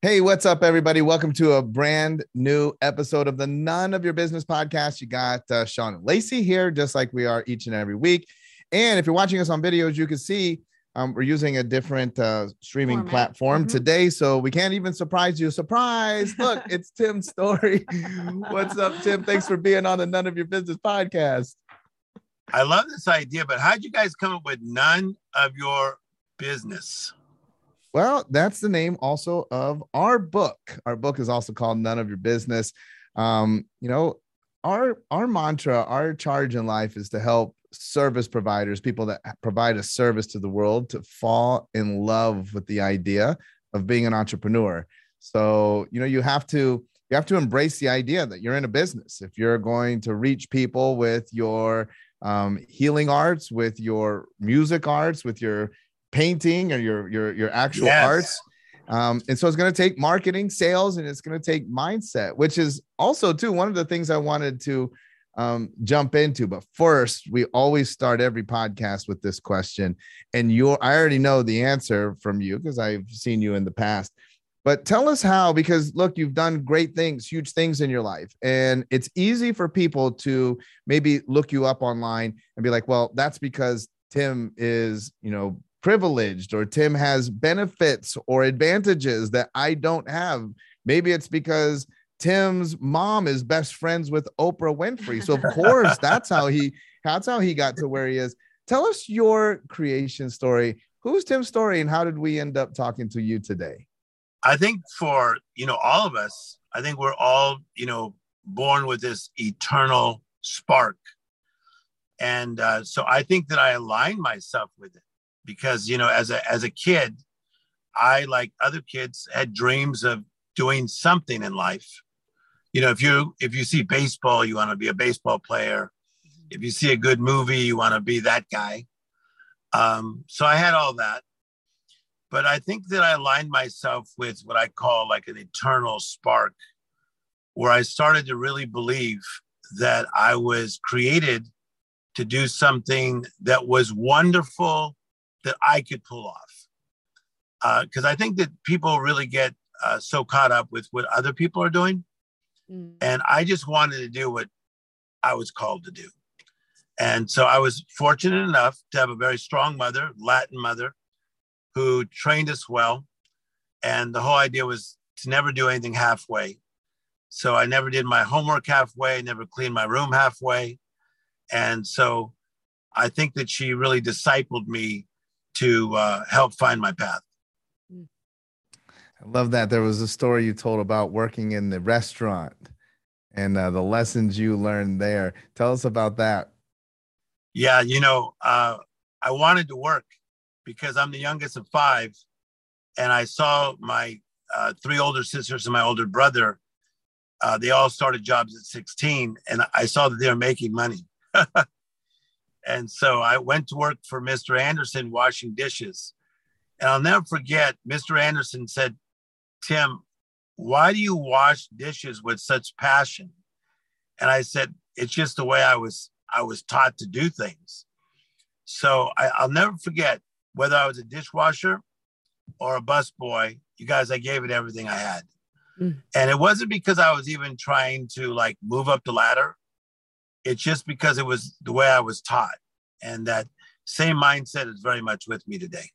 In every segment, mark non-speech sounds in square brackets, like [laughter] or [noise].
Hey, what's up, everybody? Welcome to a brand new episode of the None of Your Business podcast. You got uh, Sean and Lacey here, just like we are each and every week. And if you're watching us on videos, you can see um, we're using a different uh, streaming Format. platform mm-hmm. today, so we can't even surprise you. Surprise! Look, [laughs] it's Tim Storey. What's up, Tim? Thanks for being on the None of Your Business podcast. I love this idea, but how'd you guys come up with none of your business? Well, that's the name also of our book. Our book is also called None of Your Business. Um, you know, our our mantra, our charge in life is to help service providers, people that provide a service to the world, to fall in love with the idea of being an entrepreneur. So, you know, you have to you have to embrace the idea that you're in a business. If you're going to reach people with your um, healing arts, with your music arts, with your painting or your your your actual yes. arts. Um, and so it's going to take marketing, sales, and it's going to take mindset, which is also too one of the things I wanted to um, jump into. But first, we always start every podcast with this question, and you I already know the answer from you because I've seen you in the past. But tell us how, because look, you've done great things, huge things in your life. And it's easy for people to maybe look you up online and be like, well, that's because Tim is, you know, privileged or Tim has benefits or advantages that I don't have. Maybe it's because Tim's mom is best friends with Oprah Winfrey. So of course [laughs] that's how he that's how he got to where he is. Tell us your creation story. Who's Tim's Storey and how did we end up talking to you today? I think for, you know, all of us, I think we're all, you know, born with this eternal spark. And uh, so I think that I align myself with it because you know as a as a kid i like other kids had dreams of doing something in life. You know if you if you see baseball you want to be a baseball player. If you see a good movie you want to be that guy. Um, so i had all that. But i think that i aligned myself with what i call like an eternal spark where i started to really believe that i was created to do something that was wonderful that I could pull off. Because uh, I think that people really get uh, so caught up with what other people are doing. Mm. And I just wanted to do what I was called to do. And so I was fortunate enough to have a very strong mother, Latin mother, who trained us well. And the whole idea was to never do anything halfway. So I never did my homework halfway, never cleaned my room halfway. And so I think that she really discipled me to uh, help find my path. I love that. There was a story you told about working in the restaurant and uh, the lessons you learned there. Tell us about that. Yeah, you know, uh, I wanted to work because I'm the youngest of five, and I saw my uh, three older sisters and my older brother. Uh, they all started jobs at 16, and I saw that they were making money. [laughs] And so I went to work for Mr. Anderson washing dishes. And I'll never forget, Mr. Anderson said, Tim, why do you wash dishes with such passion? And I said, it's just the way I was I was taught to do things. So I, will never forget whether I was a dishwasher or a busboy, you guys, I gave it everything I had. Mm. And it wasn't because I was even trying to like move up the ladder. It's just because it was the way I was taught. And that same mindset is very much with me today.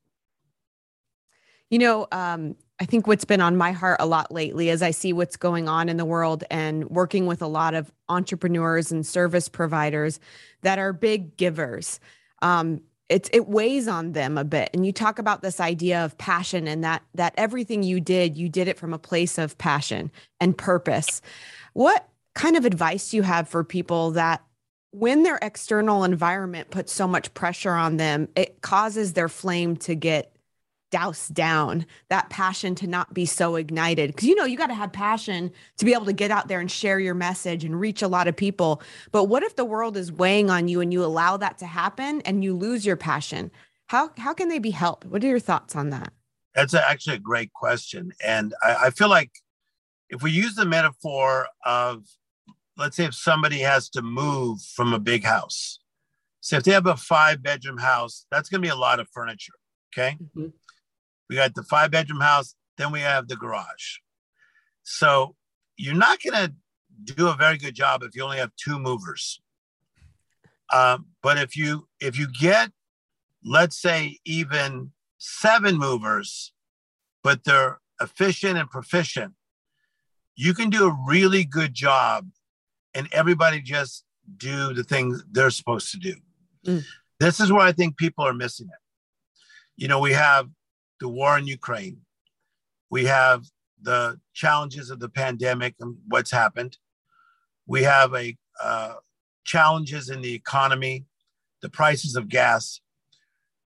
You know, um, I think what's been on my heart a lot lately as I see what's going on in the world and working with a lot of entrepreneurs and service providers that are big givers. Um, it's it weighs on them a bit and you talk about this idea of passion and that that everything you did you did it from a place of passion and purpose what kind of advice you have for people that when their external environment puts so much pressure on them, it causes their flame to get doused down, that passion to not be so ignited. Because you know, you got to have passion to be able to get out there and share your message and reach a lot of people. But what if the world is weighing on you and you allow that to happen and you lose your passion? How how can they be helped? What are your thoughts on that? That's actually a great question. And I, I feel like if we use the metaphor of let's say if somebody has to move from a big house. So if they have a five bedroom house, that's going to be a lot of furniture. Okay. Mm-hmm. We got the five bedroom house then we have the garage. So you're not going to do a very good job if you only have two movers. Um, but if you if you get, let's say, even seven movers, but they're efficient and proficient, you can do a really good job, and everybody just do the things they're supposed to do. Mm. This is where I think people are missing it. You know, we have the war in Ukraine. We have the challenges of the pandemic and what's happened. We have a uh, challenges in the economy, the prices of gas.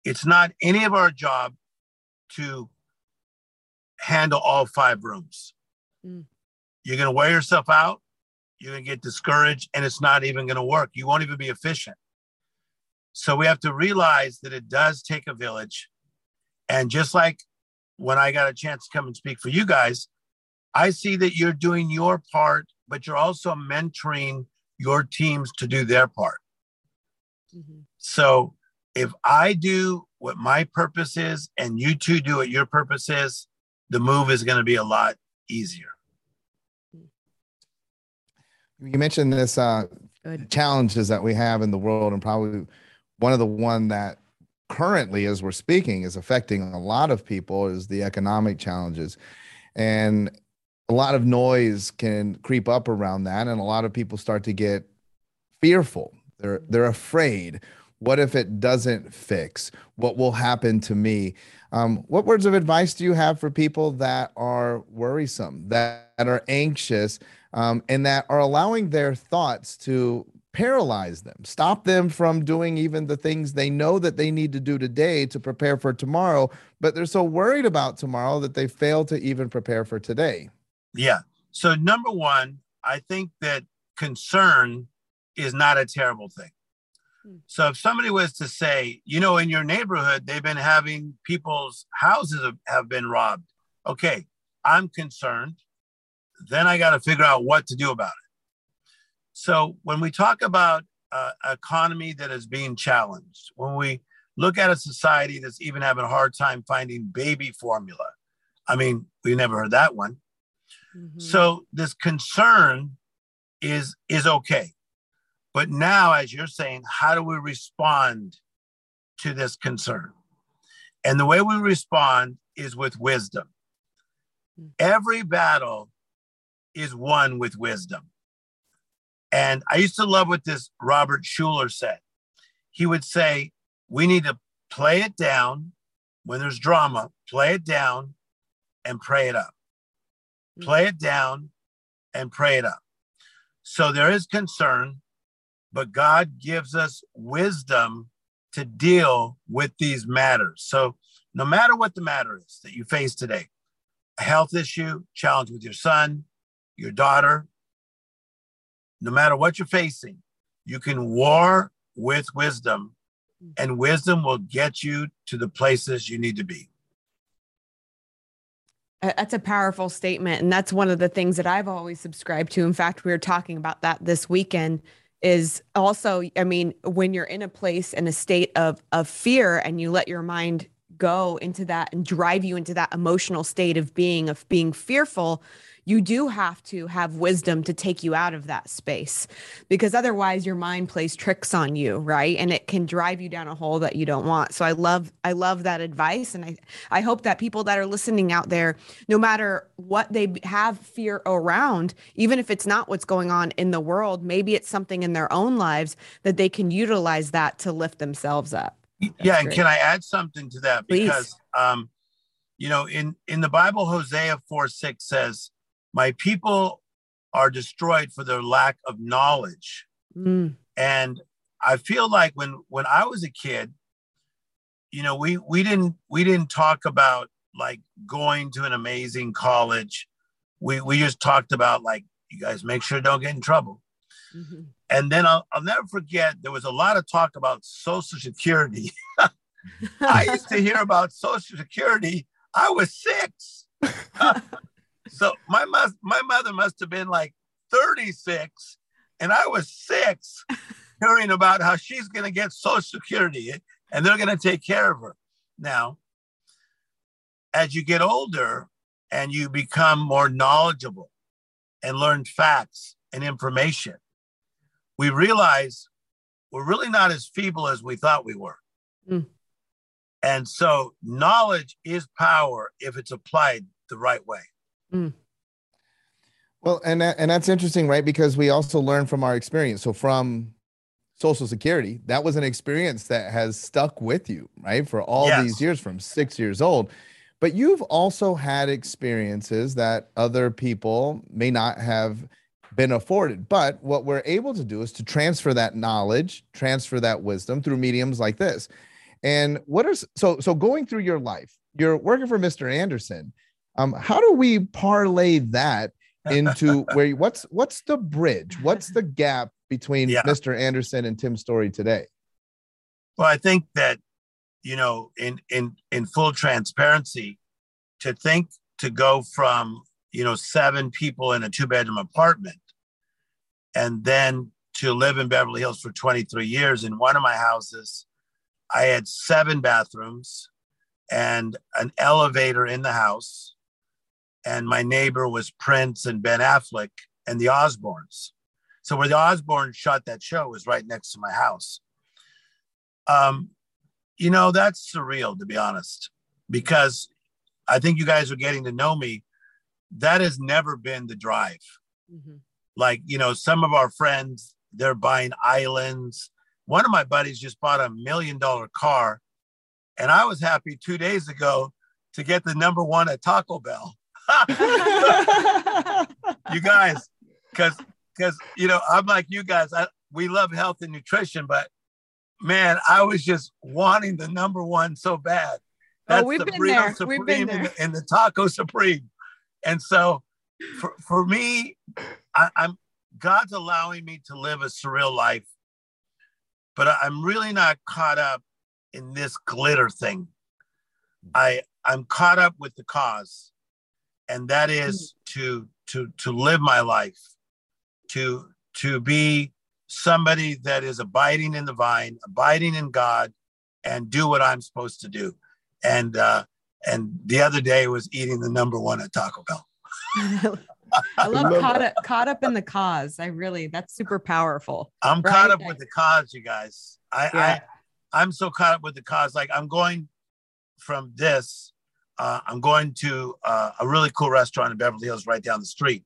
It's not any of our job to handle all five rooms. Mm. You're going to wear yourself out. You're going to get discouraged, and it's not even going to work. You won't even be efficient. So we have to realize that it does take a village. And just like when I got a chance to come and speak for you guys, I see that you're doing your part, but you're also mentoring your teams to do their part. Mm-hmm. So if I do what my purpose is and you two do what your purpose is, the move is going to be a lot easier. You mentioned this uh, challenges that we have in the world, and probably one of the one that currently, as we're speaking, is affecting a lot of people is the economic challenges, and a lot of noise can creep up around that and a lot of people start to get fearful. They're they're afraid. What if it doesn't fix? What will happen to me? Um, what words of advice do you have for people that are worrisome that, that are anxious um, and that are allowing their thoughts to paralyze them stop them from doing even the things they know that they need to do today to prepare for tomorrow but they're so worried about tomorrow that they fail to even prepare for today yeah. So, number one, I think that concern is not a terrible thing. Hmm. So, if somebody was to say, you know, in your neighborhood, they've been having people's houses have been robbed. Okay, I'm concerned. Then I got to figure out what to do about it. So, when we talk about uh, economy that is being challenged, when we look at a society that's even having a hard time finding baby formula, I mean, we never heard that one. Mm-hmm. So this concern is is okay. But now, as you're saying, how do we respond to this concern? And the way we respond is with wisdom. Mm-hmm. Every battle is won with wisdom. And I used to love what this Robert Schuller said. He would say, We need to play it down when there's drama, play it down and pray it up mm. play it down, and pray it up. So there is concern, but God gives us wisdom to deal with these matters. So no matter what the matter is that you face today, a health issue, challenge with your son, your daughter, no matter what you're facing, you can war with wisdom, and wisdom will get you to the places you need to be. That's a powerful statement. And that's one of the things that I've always subscribed to. In fact, we were talking about that this weekend is also, I mean, when you're in a place in a state of of fear and you let your mind go into that and drive you into that emotional state of being of being fearful, you do have to have wisdom to take you out of that space because otherwise your mind plays tricks on you right? And it can drive you down a hole that you don't want. So i love i love that advice. And i i hope that people that are listening out there no matter what they have fear around even if it's not what's going on in the world maybe it's something in their own lives that they can utilize that to lift themselves up. That's yeah and can i add something to that? Please. because um you know in in the bible hosea 4 6 says my people are destroyed for their lack of knowledge. Mm. And I feel like when when I was a kid, you know, we we didn't we didn't talk about like going to an amazing college. We we just talked about like you guys make sure don't get in trouble. Mm-hmm. And then I'll, I'll never forget there was a lot of talk about Social Security. [laughs] I used to hear about Social Security. I was six. [laughs] So my mother, my mother must have been like 36, and I was six, [laughs] hearing about how she's going to get Social Security and they're going to take care of her. Now, as you get older, and you become more knowledgeable and learn facts and information, we realize we're really not as feeble as we thought we were. Mm. And so knowledge is power if it's applied the right way. Mm. Well, and that, and that's interesting, right? Because we also learn from our experience. So from Social Security, that was an experience that has stuck with you, right? For all yes. these years from 6 years old. But you've also had experiences that other people may not have been afforded. But what we're able to do is to transfer that knowledge, transfer that wisdom through mediums like this. And what are so so going through your life? You're working for Mr. Anderson. Um, how do we parlay that into [laughs] where you, what's what's the bridge? What's the gap between yeah. Mr. Anderson and Tim Storey today? Well, I think that you know, in in in full transparency, to think to go from you know seven people in a two bedroom apartment, and then to live in Beverly Hills for 23 years in one of my houses, I had seven bathrooms and an elevator in the house and my neighbor was Prince and Ben Affleck and the Osbournes. So where the Osbournes shot that show was right next to my house. Um, you know, that's surreal to be honest, because I think you guys are getting to know me. That has never been the drive. Mm-hmm. Like, you know, some of our friends, they're buying islands. One of my buddies just bought a million dollar car. And I was happy two days ago to get the number one at Taco Bell. [laughs] you guys, because because you know I'm like you guys. I, we love health and nutrition, but man, I was just wanting the number one so bad. That's oh, we've the been there. Supreme we've been there. And, the, and the Taco Supreme. And so, for for me, I, I'm God's allowing me to live a surreal life, but I'm really not caught up in this glitter thing. I I'm caught up with the cause and that is to to to live my life to to be somebody that is abiding in the vine abiding in god and do what i'm supposed to do and uh and the other day was eating the number one at taco bell [laughs] I love caught up, caught up in the cause. I really that's super powerful. I'm right? caught up with the cause, you guys. I, yeah. I I'm so caught up with the cause. Like I'm going from this uh, I'm going to uh, a really cool restaurant in Beverly Hills right down the street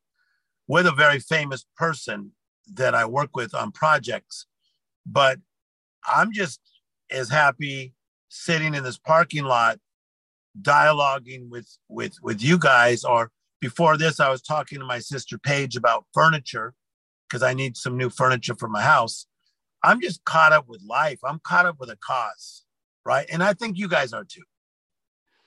with a very famous person that I work with on projects. But I'm just as happy sitting in this parking lot dialoguing with with with you guys or before this I was talking to my sister Paige about furniture because I need some new furniture for my house. I'm just caught up with life. I'm caught up with a cause, right? And I think you guys are too.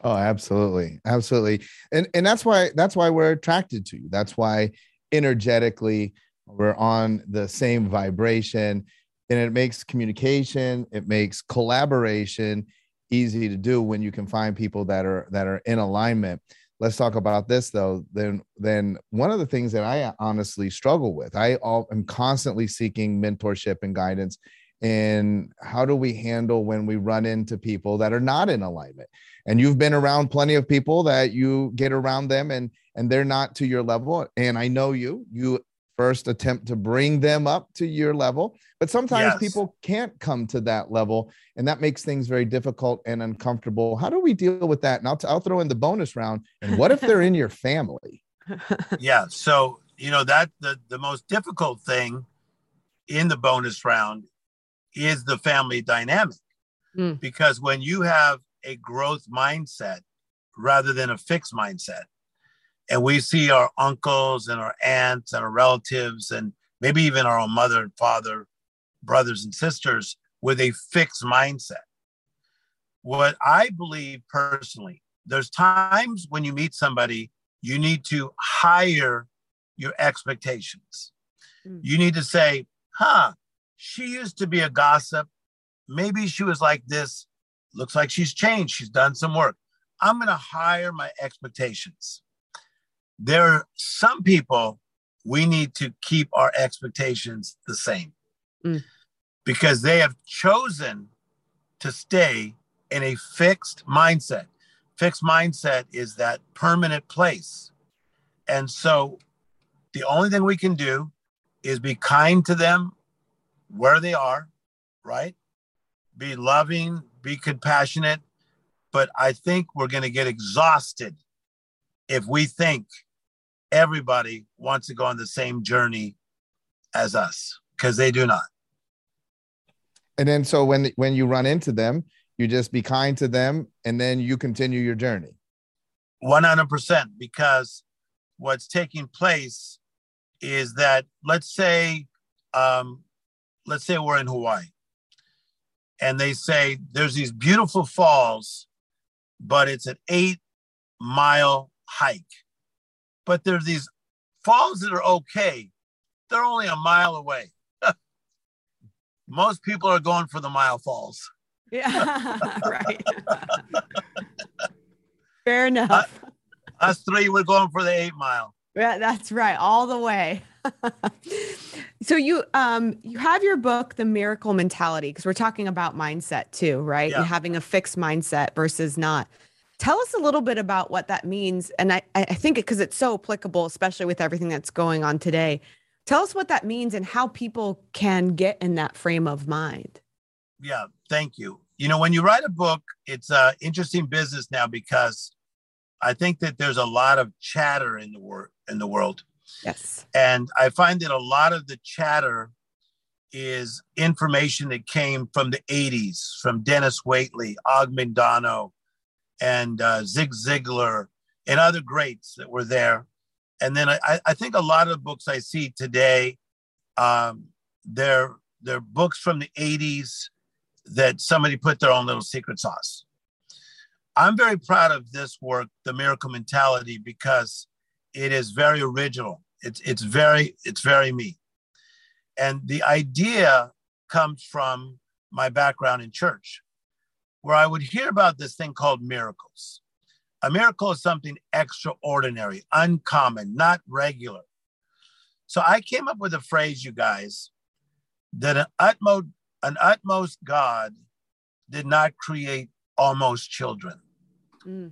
Oh, absolutely. Absolutely. And and that's why that's why we're attracted to you. That's why energetically we're on the same vibration and it makes communication, it makes collaboration easy to do when you can find people that are that are in alignment. Let's talk about this though. Then then one of the things that I honestly struggle with, I am constantly seeking mentorship and guidance and how do we handle when we run into people that are not in alignment and you've been around plenty of people that you get around them and and they're not to your level. And i know you you first attempt to bring them up to your level. But sometimes yes. people can't come to that level and that makes things very difficult and uncomfortable. How do we deal with that? And i'll, t- I'll throw in the bonus round. And what if they're in your family? [laughs] Yeah so you know that the, the most difficult thing in the bonus round is the family dynamic. Mm. because when you have a growth mindset rather than a fixed mindset. And we see our uncles and our aunts and our relatives, and maybe even our own mother and father, brothers and sisters with a fixed mindset. What I believe personally, there's times when you meet somebody, you need to higher your expectations. Mm. You need to say, huh, she used to be a gossip. Maybe she was like this looks like she's changed. She's done some work. I'm going to higher my expectations. There are some people we need to keep our expectations the same mm. because they have chosen to stay in a fixed mindset. fixed mindset is that permanent place. And so the only thing we can do is be kind to them where they are, right? Be loving, be compassionate. But I think we're going to get exhausted if we think everybody wants to go on the same journey as us because they do not. And then so when when you run into them, you just be kind to them and then you continue your journey. 100% because what's taking place is that let's say um, let's say we're in Hawaii and they say there's these beautiful falls, but it's an eight mile hike. But there's these falls that are okay. They're only a mile away. [laughs] Most people are going for the mile falls. Yeah, [laughs] right. [laughs] Fair enough. Uh, us three, we're going for the eight mile. Yeah, that's right, all the way. So you um you have your book, The Miracle Mentality, because we're talking about mindset too, right? Yeah. And having a fixed mindset versus not. Tell us a little bit about what that means. And I, I think because it's so applicable, especially with everything that's going on today. Tell us what that means and how people can get in that frame of mind. Yeah, thank you. You know, when you write a book, it's a interesting business now because I think that there's a lot of chatter in the world in the world. Yes. And I find that a lot of the chatter is information that came from the 80s, from Dennis Waitley, Og Mandino, and uh, Zig Ziglar, and other greats that were there. And then I, I think a lot of the books I see today, um, they're they're books from the 80s that somebody put their own little secret sauce. I'm very proud of this work, The Miracle Mentality, because it is very original. It's it's very it's very me. And the idea comes from my background in church, where I would hear about this thing called miracles. A miracle is something extraordinary, uncommon, not regular. So I came up with a phrase, you guys, that an utmost an utmost God did not create almost children. Mm.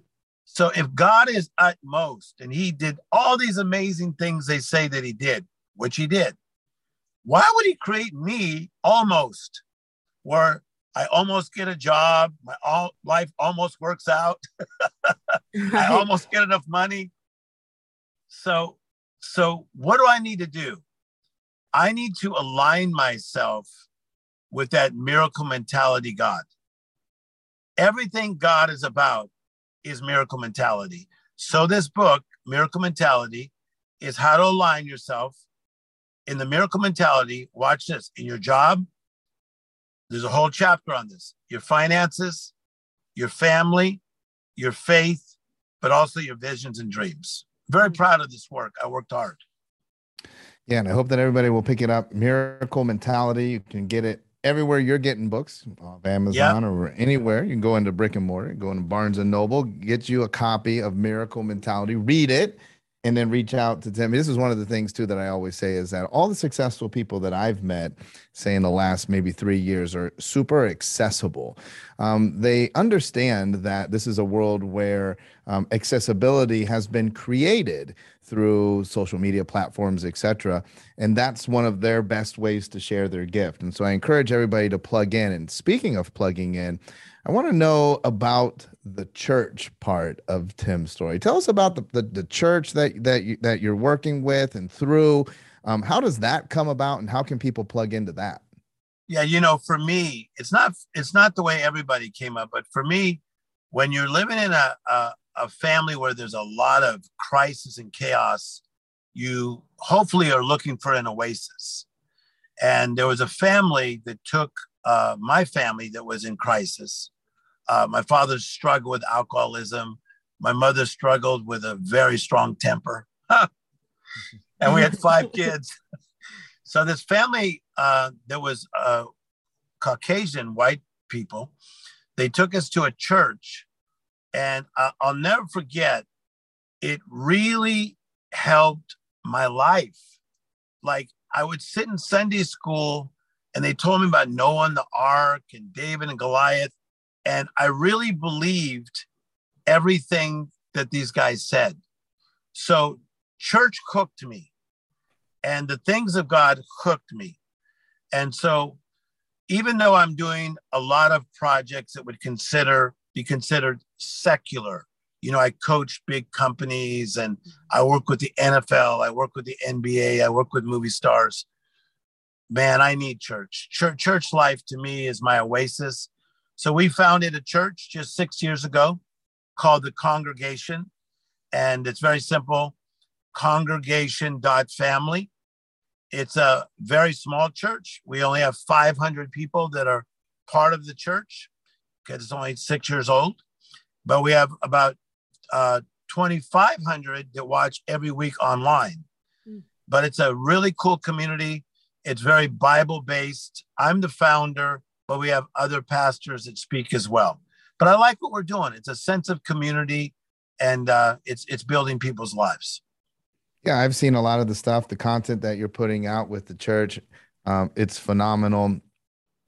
So if God is utmost and he did all these amazing things they say that he did, which he did, why would he create me almost where I almost get a job, my all life almost works out, [laughs] I almost get enough money. So so what do I need to do? I need to align myself with that miracle mentality God. Everything God is about is miracle mentality. So, this book, Miracle Mentality, is how to align yourself in the miracle mentality. Watch this in your job. There's a whole chapter on this your finances, your family, your faith, but also your visions and dreams. Very mm-hmm. proud of this work. I worked hard. Yeah, and I hope that everybody will pick it up. Miracle Mentality. You can get it everywhere you're getting books, off Amazon yep. or anywhere. You can go into brick and mortar, go into Barnes and Noble, get you a copy of Miracle Mentality, read it, and then reach out to them. This is one of the things too that I always say is that all the successful people that I've met, say in the last maybe three years, are super accessible. Um, they understand that this is a world where um, accessibility has been created through social media platforms, etc. And that's one of their best ways to share their gift. And so I encourage everybody to plug in. And speaking of plugging in, I want to know about the church part of Tim's story. Tell us about the, the, the church that that you, that you're working with and through. Um, how does that come about, and how can people plug into that? Yeah, you know, for me, it's not it's not the way everybody came up, but for me, when you're living in a, a a family where there's a lot of crisis and chaos, you hopefully are looking for an oasis. And there was a family that took uh, my family that was in crisis. Uh, my father struggled with alcoholism. My mother struggled with a very strong temper. [laughs] and we had five [laughs] kids. so this family uh, that was uh, Caucasian white people, they took us to a church and I'll never forget, it really helped my life. Like I would sit in Sunday school and they told me about Noah and the ark and David and Goliath. And I really believed everything that these guys said. So church cooked me and the things of God cooked me. And so even though I'm doing a lot of projects that would consider be considered secular, you know, I coach big companies and I work with the NFL, I work with the NBA, I work with movie stars. Man, I need church. Church, church life to me is my oasis. So we founded a church just six years ago called the Congregation. And it's very simple congregation.family. It's a very small church. We only have 500 people that are part of the church because it's only six years old. But we have about uh, 2,500 that watch every week online. Mm. But it's a really cool community. It's very Bible based. I'm the founder, but we have other pastors that speak as well. But I like what we're doing. It's a sense of community, and uh, it's it's building people's lives. Yeah, I've seen a lot of the stuff, the content that you're putting out with the church. Um, it's phenomenal.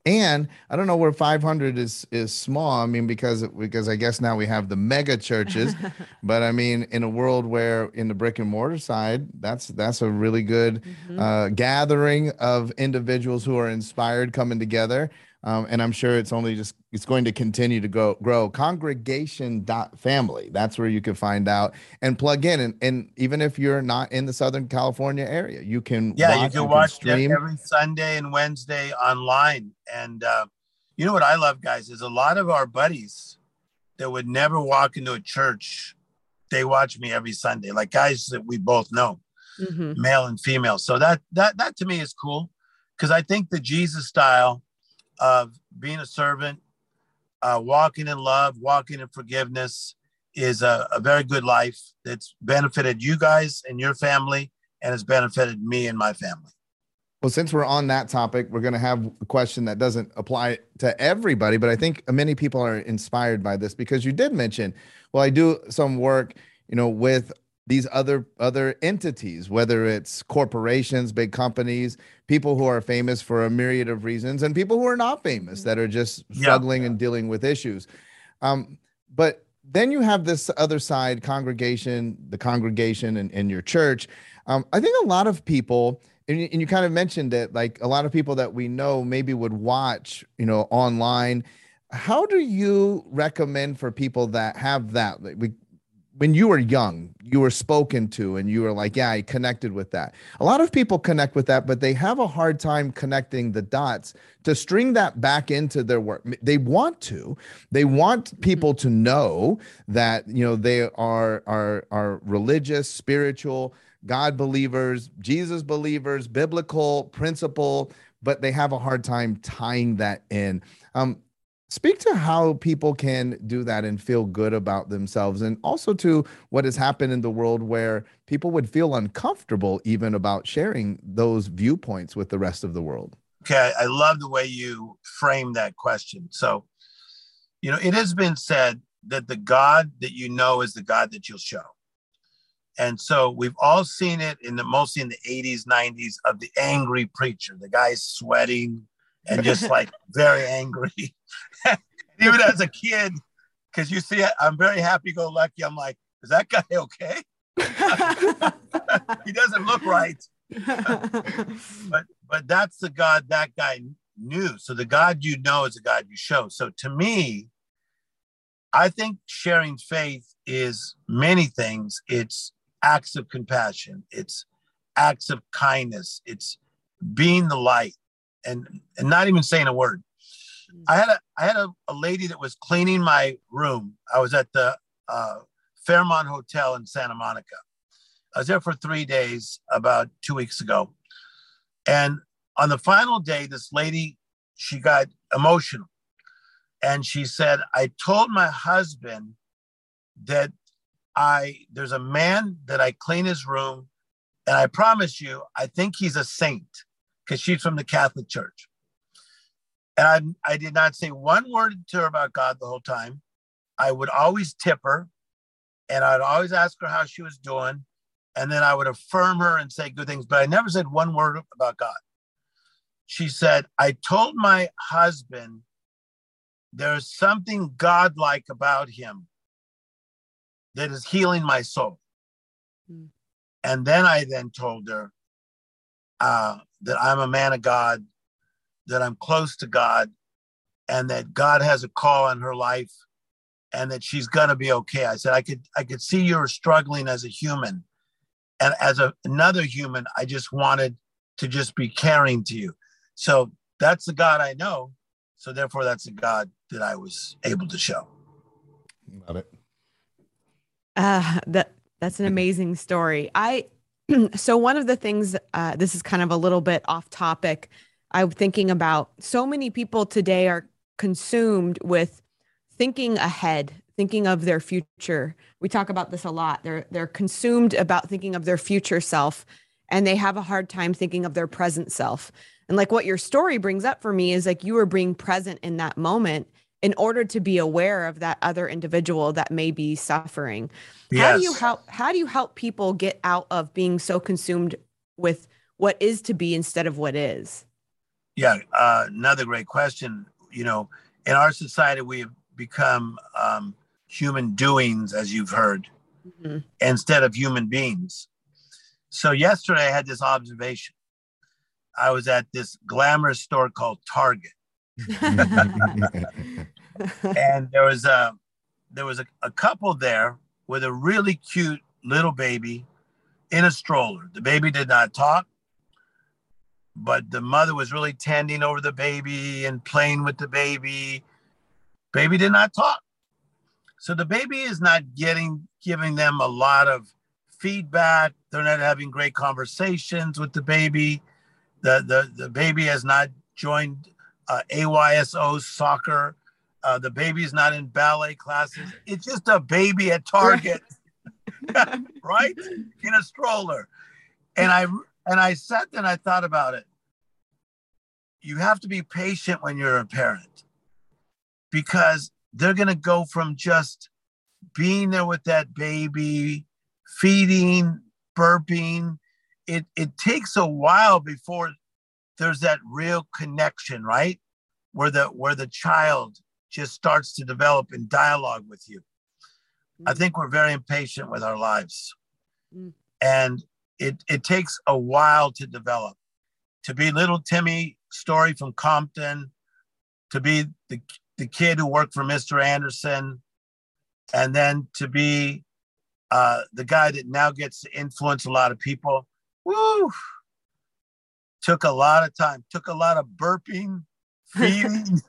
And I don't know where 500 is is small. I mean, because because I guess now we have the mega churches, [laughs] but I mean, in a world where in the brick and mortar side, that's that's a really good mm-hmm. uh, gathering of individuals who are inspired coming together um, and I'm sure it's only just it's going to continue to go grow. Congregation family. That's where you can find out and plug in. And, and even if you're not in the Southern California area, you can yeah watch, you can watch stream every Sunday and Wednesday online. And uh, you know what I love, guys, is a lot of our buddies that would never walk into a church. They watch me every Sunday, like guys that we both know, mm-hmm. male and female. So that that that to me is cool because I think the Jesus style of being a servant, uh, walking in love, walking in forgiveness is a, a very good life that's benefited you guys and your family and has benefited me and my family. Well, since we're on that topic, we're going to have a question that doesn't apply to everybody, but I think many people are inspired by this because you did mention, well, I do some work, you know, with these other other entities whether it's corporations big companies people who are famous for a myriad of reasons and people who are not famous that are just struggling yeah. and dealing with issues. Um, but then you have this other side congregation the congregation and, and your church. Um, i think a lot of people and you, and you kind of mentioned it like a lot of people that we know maybe would watch you know online. How do you recommend for people that have that? We when you were young, you were spoken to and you were like, yeah, I connected with that. A lot of people connect with that, but they have a hard time connecting the dots to string that back into their work. They want to. They want mm-hmm. people to know that, you know, they are are are religious, spiritual, God believers, Jesus believers, biblical principle, but they have a hard time tying that in. Um, speak to how people can do that and feel good about themselves and also to what has happened in the world where people would feel uncomfortable even about sharing those viewpoints with the rest of the world. Okay i love the way you frame that question. So you know it has been said that the god that you know is the god that you'll show. And so we've all seen it in the mostly in the 80s 90s of the angry preacher. The guy's sweating and just [laughs] like very angry. [laughs] Even as a kid, because you see, I'm very happy go lucky. I'm like, is that guy okay? [laughs] he doesn't look right. but but that's the God that guy knew. So the God you know is the God you show. So to me, I think sharing faith is many things. It's acts of compassion. It's acts of kindness. It's being the light and and not even saying a word. I had a I had a, a lady that was cleaning my room. I was at the uh, Fairmont Hotel in Santa Monica. I was there for three days about two weeks ago, and on the final day, this lady she got emotional, and she said, "I told my husband that I there's a man that I clean his room, and I promise you, I think he's a saint." Because she's from the Catholic Church. And I, I did not say one word to her about God the whole time. I would always tip her and I'd always ask her how she was doing. And then I would affirm her and say good things, but I never said one word about God. She said, I told my husband there's something godlike about him. that is healing my soul. Mm. And then I then told her uh, that I'm a man of God, that I'm close to God, and that God has a call on her life and that she's gonna be okay. I said I could I could see you were struggling as a human. And as a, another human, I just wanted to just be caring to you. So that's the God I know. So therefore that's the God that I was able to show. Love it. Uh, that that's an amazing story. I [clears throat] so one of the things uh, this is kind of a little bit off topic. I'm thinking about so many people today are consumed with thinking ahead, thinking of their future. We talk about this a lot. They're they're consumed about thinking of their future self and they have a hard time thinking of their present self. And like what your story brings up for me is like you were being present in that moment in order to be aware of that other individual that may be suffering. Yes. How do you help how do you help people get out of being so consumed with what is to be instead of what is? Yeah, uh, another great question. You know, in our society, we have become um, human doings, as you've heard, Mhm. instead of human beings. So yesterday, I had this observation. I was at this glamorous store called Target, [laughs] [laughs] and there was a there was a, a couple there with a really cute little baby in a stroller. The baby did not talk, but the mother was really tending over the baby and playing with the baby. Baby did not talk. So the baby is not getting giving them a lot of feedback. They're not having great conversations with the baby. The the, the baby has not joined uh, AYSO soccer. Uh, the baby's not in ballet classes. It's just a baby at [laughs] Target, [laughs] right? In a stroller. And I and I sat there and I thought about it. You have to be patient when you're a parent because they're going to go from just being there with that baby, feeding, burping. It, it takes a while before there's that real connection, right? Where the where the child just starts to develop in dialogue with you. I think we're very impatient with our lives. Mm. And it, it takes a while to develop. To be little Timmy Storey from Compton, to be the, the kid who worked for Mr. Anderson, and then to be uh, the guy that now gets to influence a lot of people. Woo! Took a lot of time, took a lot of burping, [laughs] feeding,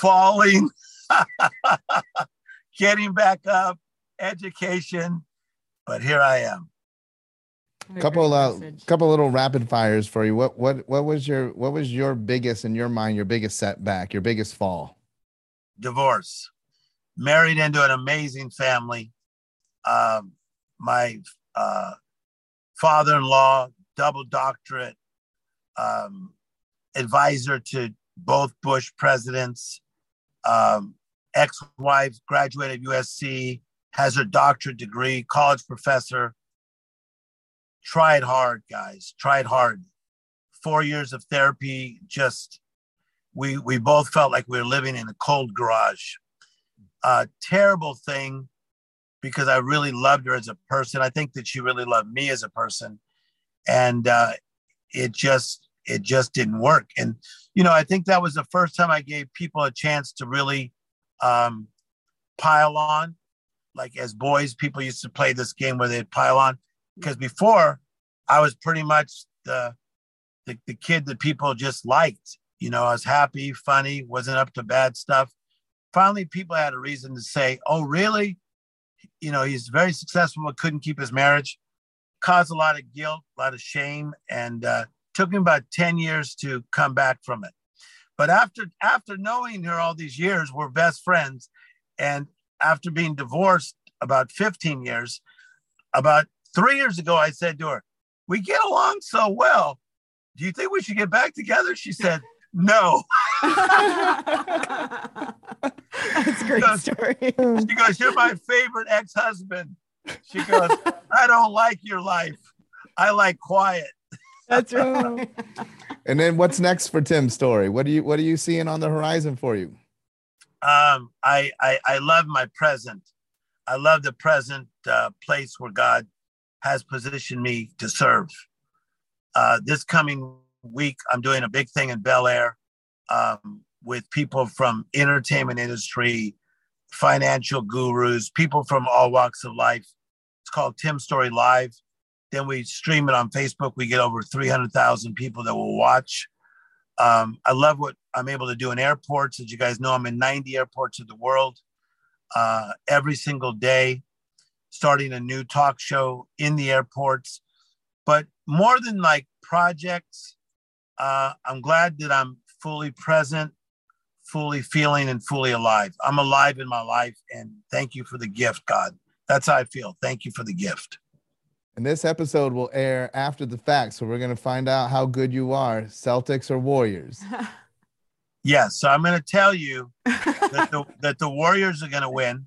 falling, [laughs] getting back up, education. But here I am. couple uh, Message. couple little rapid fires for you. What what what was your what was your biggest in your mind your biggest setback, your biggest fall? divorce, married into an amazing family. Um, my uh, father in law, double doctorate, um, advisor to both Bush presidents, um, ex wife, graduated USC, has her doctorate degree, college professor. Tried hard, guys, tried hard. Four years of therapy, just we we both felt like we were living in a cold garage. Uh, terrible thing because I really loved her as a person. I think that she really loved me as a person, and uh, it just it just didn't work. And you know, I think that was the first time I gave people a chance to really um, pile on. Like as boys, people used to play this game where they'd pile on. Because before, I was pretty much the, the the kid that people just liked. You know, I was happy, funny, wasn't up to bad stuff. Finally, people had a reason to say, "Oh, really? You know, he's very successful, but couldn't keep his marriage." Caused a lot of guilt, a lot of shame, and uh, took him about ten years to come back from it. But after after knowing her all these years, we're best friends, and after being divorced about 15 years, about three years ago, I said to her, "We get along so well. Do you think we should get back together?" She said, "No." That's a great story. She goes, "You're my favorite ex-husband." She goes, "I don't like your life. I like quiet." That's [laughs] right. And then what's next for Tim's story? What do you what are you seeing on the horizon for you? Um, I, I I love my present. I love the present uh, place where God has positioned me to serve. Uh, this coming week, I'm doing a big thing in Bel Air um, with people from entertainment industry, financial gurus, people from all walks of life. It's called Tim Storey Live. Then we stream it on Facebook. We get over 300,000 people that will watch. Um, I love what I'm able to do in airports. As you guys know, I'm in 90 airports of the world uh, every single day, starting a new talk show in the airports. But more than like projects, uh, I'm glad that I'm fully present, fully feeling, and fully alive. I'm alive in my life. And thank you for the gift, God. That's how I feel. Thank you for the gift. And this episode will air after the fact. So we're going to find out how good you are, Celtics or Warriors. [laughs] yes. So I'm going to tell you that the, [laughs] that the Warriors are going to win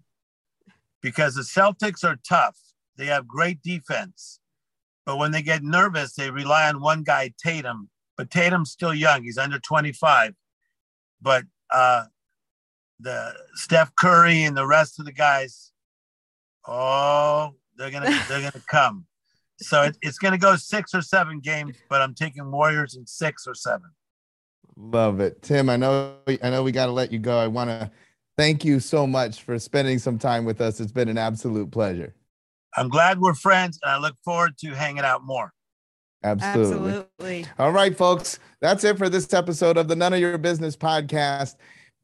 because the Celtics are tough. They have great defense. But when they get nervous, they rely on one guy, Tatum. But Tatum's still young. He's under 25. But uh, the Steph Curry and the rest of the guys, oh, they're gonna they're gonna come. So it, it's going to go six or seven games, but I'm taking Warriors in six or seven. Love it, Tim. I know I know we got to let you go. I want to thank you so much for spending some time with us. It's been an absolute pleasure. I'm glad we're friends, and I look forward to hanging out more. Absolutely. Absolutely. All right, folks. That's it for this episode of the None of Your Business podcast.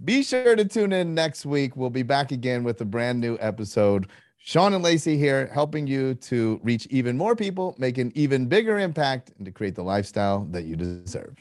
Be sure to tune in next week. We'll be back again with a brand new episode. Sean and Lacey here, helping you to reach even more people, make an even bigger impact, and to create the lifestyle that you deserve.